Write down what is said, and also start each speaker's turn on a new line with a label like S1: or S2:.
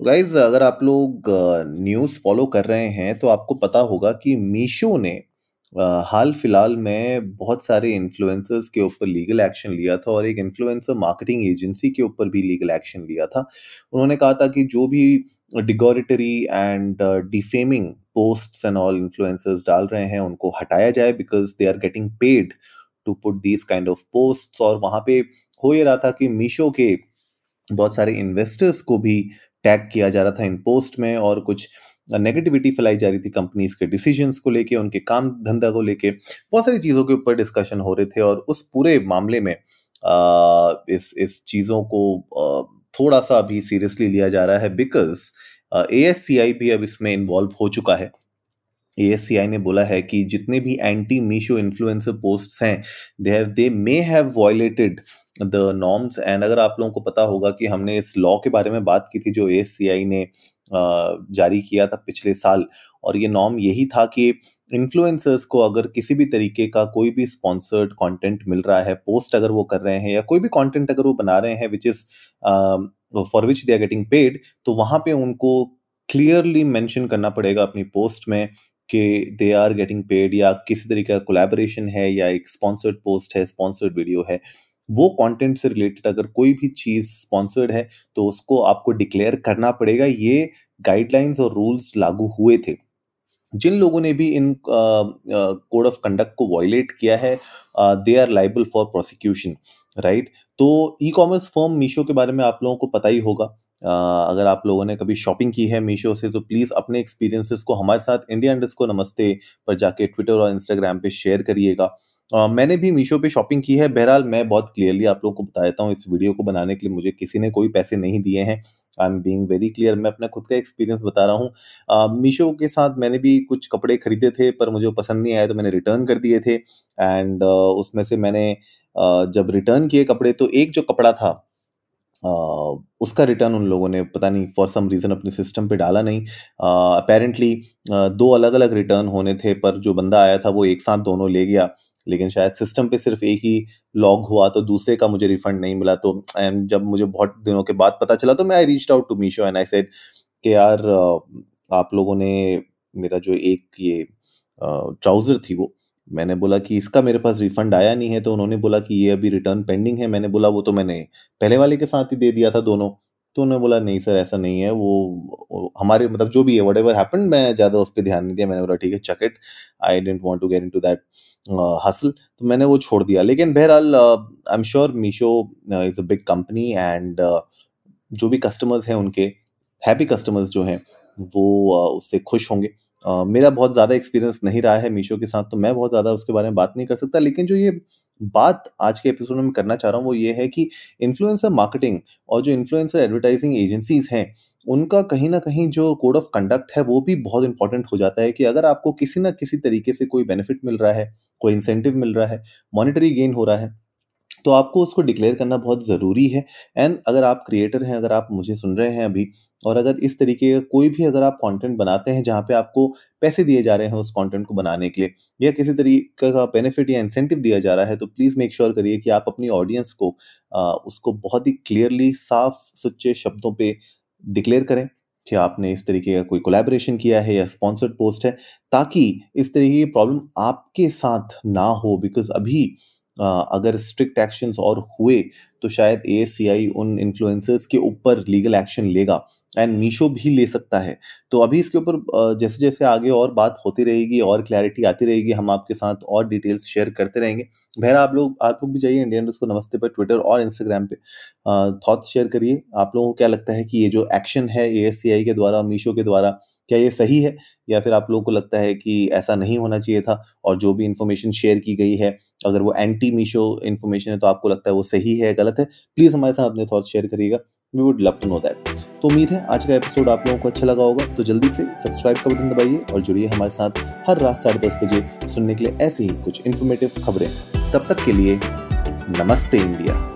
S1: Guys अगर आप लोग न्यूज़ फॉलो कर रहे हैं तो आपको पता होगा कि मीशो ने हाल फ़िलहाल में बहुत सारे इन्फ्लुएंसर्स के ऊपर लीगल एक्शन लिया था और एक इन्फ्लुएंसर मार्केटिंग एजेंसी के ऊपर भी लीगल एक्शन लिया था। उन्होंने कहा था कि जो भी derogatory and defaming posts and all influencers डाल रहे हैं, उनको हटाया जाए because they are getting paid to put these kind of posts और वहाँ पे हो ये रहा था कि मीशो के बहुत सारे इन्वेस्टर्स को भी टैग किया जा रहा था इन पोस्ट में और कुछ नेगेटिविटी फैलाई जा रही थी कंपनीज़ के डिसीजंस को लेके उनके काम धंधा को लेके। बहुत सारी चीज़ों के ऊपर डिस्कशन हो रहे थे और उस पूरे मामले में आ, इस इस चीज़ों को आ, थोड़ा सा अभी सीरियसली लिया जा रहा है बिकॉज़ ए एस सी आई भी अब इसमें इन्वॉल्व हो चुका है। ए ने बोला है कि जितने भी एंटी मीशो इन्फ्लुएंसर पोस्ट्स हैं they have they may have violated the norms and अगर आप लोगों को पता होगा कि हमने इस लॉ के बारे में बात की थी जो ए ने जारी किया था पिछले साल, और ये नॉर्म यही था कि इन्फ्लुएंसर्स को अगर किसी भी तरीके का कोई भी स्पॉन्सर्ड कंटेंट मिल रहा है पोस्ट अगर वो कर रहे हैं, या कोई भी कंटेंट अगर वो बना रहे हैं which is for which they are getting paid तो वहाँ पे उनको क्लियरली मेंशन करना पड़ेगा अपनी पोस्ट में कि दे आर गेटिंग पेड या किसी तरीके का कोलेबोरेशन है या एक स्पॉन्सर्ड पोस्ट है स्पॉन्सर्ड वीडियो है, वो कंटेंट से रिलेटेड अगर कोई भी चीज़ स्पॉन्सर्ड है तो उसको आपको डिक्लेयर करना पड़ेगा। ये गाइडलाइंस और रूल्स लागू हुए थे। जिन लोगों ने भी इन कोड ऑफ़ कंडक्ट को वायलेट किया है they are liable for prosecution right तो ई कॉमर्स फर्म मीशो के बारे में आप लोगों को पता ही होगा। अगर आप लोगों ने कभी शॉपिंग की है मीशो से तो प्लीज़ अपने एक्सपीरियंसेस को हमारे साथ इंडिया इंडस्को नमस्ते पर जाके ट्विटर और इंस्टाग्राम पे शेयर करिएगा। अ, मैंने भी मीशो पे शॉपिंग की है। बहरहाल मैं बहुत क्लियरली आप लोगों को बता देता हूँ इस वीडियो को बनाने के लिए मुझे किसी ने कोई पैसे नहीं दिए हैं। I am being very clear मैं अपना खुद का एक्सपीरियंस बता रहा हूँ। मीशो के साथ मैंने भी कुछ कपड़े खरीदे थे पर मुझे पसंद नहीं आए तो मैंने रिटर्न कर दिए थे। एंड uh, उसमें से मैंने जब रिटर्न किए कपड़े तो एक जो कपड़ा था उसका रिटर्न उन लोगों ने पता नहीं फॉर सम रीज़न अपने सिस्टम पे डाला नहीं। अपेरेंटली दो अलग-अलग रिटर्न होने थे, पर जो बंदा आया था वो एक साथ दोनों ले गया। लेकिन शायद सिस्टम पे सिर्फ़ एक ही लॉग हुआ तो दूसरे का मुझे रिफंड नहीं मिला तो एंड जब मुझे बहुत दिनों के बाद पता चला तो मैं I reach out to Meesho and I said कि यार आप लोगों ने मेरा जो एक ये ट्राउज़र थी वो मैंने बोला कि इसका मेरे पास रिफंड आया नहीं है तो उन्होंने बोला कि ये अभी रिटर्न पेंडिंग है। मैंने बोला वो तो मैंने पहले वाले के साथ ही दे दिया था दोनों। तो उन्होंने बोला नहीं सर ऐसा नहीं है। वो, हमारे मतलब जो भी है वट एवर हैपन मैं ज़्यादा उस पर ध्यान नहीं दिया। मैंने बोला ठीक है chuck it I don't want to get into that hassle तो मैंने वो छोड़ दिया। लेकिन बहरहाल I am sure Meesho is a big company and जो भी कस्टमर्स हैं उनके हैप्पी कस्टमर्स जो हैं वो अ, उससे खुश होंगे। मेरा बहुत ज़्यादा एक्सपीरियंस नहीं रहा है मीशो के साथ तो मैं बहुत ज़्यादा उसके बारे में बात नहीं कर सकता। लेकिन जो ये बात आज के एपिसोड में मैं करना चाह रहा हूँ, वो ये है कि इन्फ्लुएंसर मार्केटिंग और जो इन्फ्लुएंसर एडवर्टाइजिंग एजेंसीज हैं, उनका कहीं ना कहीं जो कोड ऑफ़ कंडक्ट है, वो भी बहुत इंपॉर्टेंट हो जाता है कि अगर आपको किसी ना किसी तरीके से कोई बेनिफिट मिल रहा है, कोई इंसेंटिव मिल रहा है मॉनेटरी गेन हो रहा है तो आपको उसको डिक्लेयर करना बहुत ज़रूरी है। एंड अगर आप क्रिएटर हैं अगर आप मुझे सुन रहे हैं अभी और अगर इस तरीके का कोई भी अगर आप कंटेंट बनाते हैं जहाँ पे आपको पैसे दिए जा रहे हैं उस कंटेंट को बनाने के लिए या किसी तरीके का बेनिफिट या इंसेंटिव दिया जा रहा है तो प्लीज़ मेक श्योर करिए कि आप अपनी ऑडियंस को अ, उसको बहुत ही क्लियरली साफ़ सुच्चे शब्दों पे डिक्लेयर करें कि आपने इस तरीके का कोई कोलैबोरेशन किया है या स्पॉन्सर्ड पोस्ट है ताकि इस तरीके की प्रॉब्लम आपके साथ ना हो बिकॉज़ अभी अगर स्ट्रिक्ट एक्शंस और हुए तो शायद ए उन इन्फ्लुएंसर्स के ऊपर लीगल एक्शन लेगा। एंड मीशो भी ले सकता है। तो अभी इसके ऊपर जैसे जैसे आगे और बात होती रहेगी, और क्लैरिटी आती रहेगी, हम आपके साथ और डिटेल्स शेयर करते रहेंगे। बहरा आप लोग आप लोग भी जाइए इंडियन को नमस्ते पर ट्विटर और इंस्टाग्राम पे। थॉट्स शेयर करिए। आप लोगों को क्या लगता है कि ये जो एक्शन है एएससीआई के द्वारा मीशो के द्वारा क्या ये सही है? या फिर आप लोगों को लगता है कि ऐसा नहीं होना चाहिए था? और जो भी इन्फॉर्मेशन शेयर की गई है, अगर वो एंटी मीशो इन्फॉर्मेशन है तो आपको लगता है वो सही है गलत है? प्लीज़ हमारे साथ अपने थॉट्स शेयर करिएगा। We would love to know that तो उम्मीद है आज का एपिसोड आप लोगों को अच्छा लगा होगा। तो जल्दी से सब्सक्राइब का बटन दबाइए और जुड़िए हमारे साथ हर रात साढ़े दस बजे सुनने के लिए ऐसी ही कुछ इन्फॉर्मेटिव खबरें। तब तक के लिए नमस्ते इंडिया।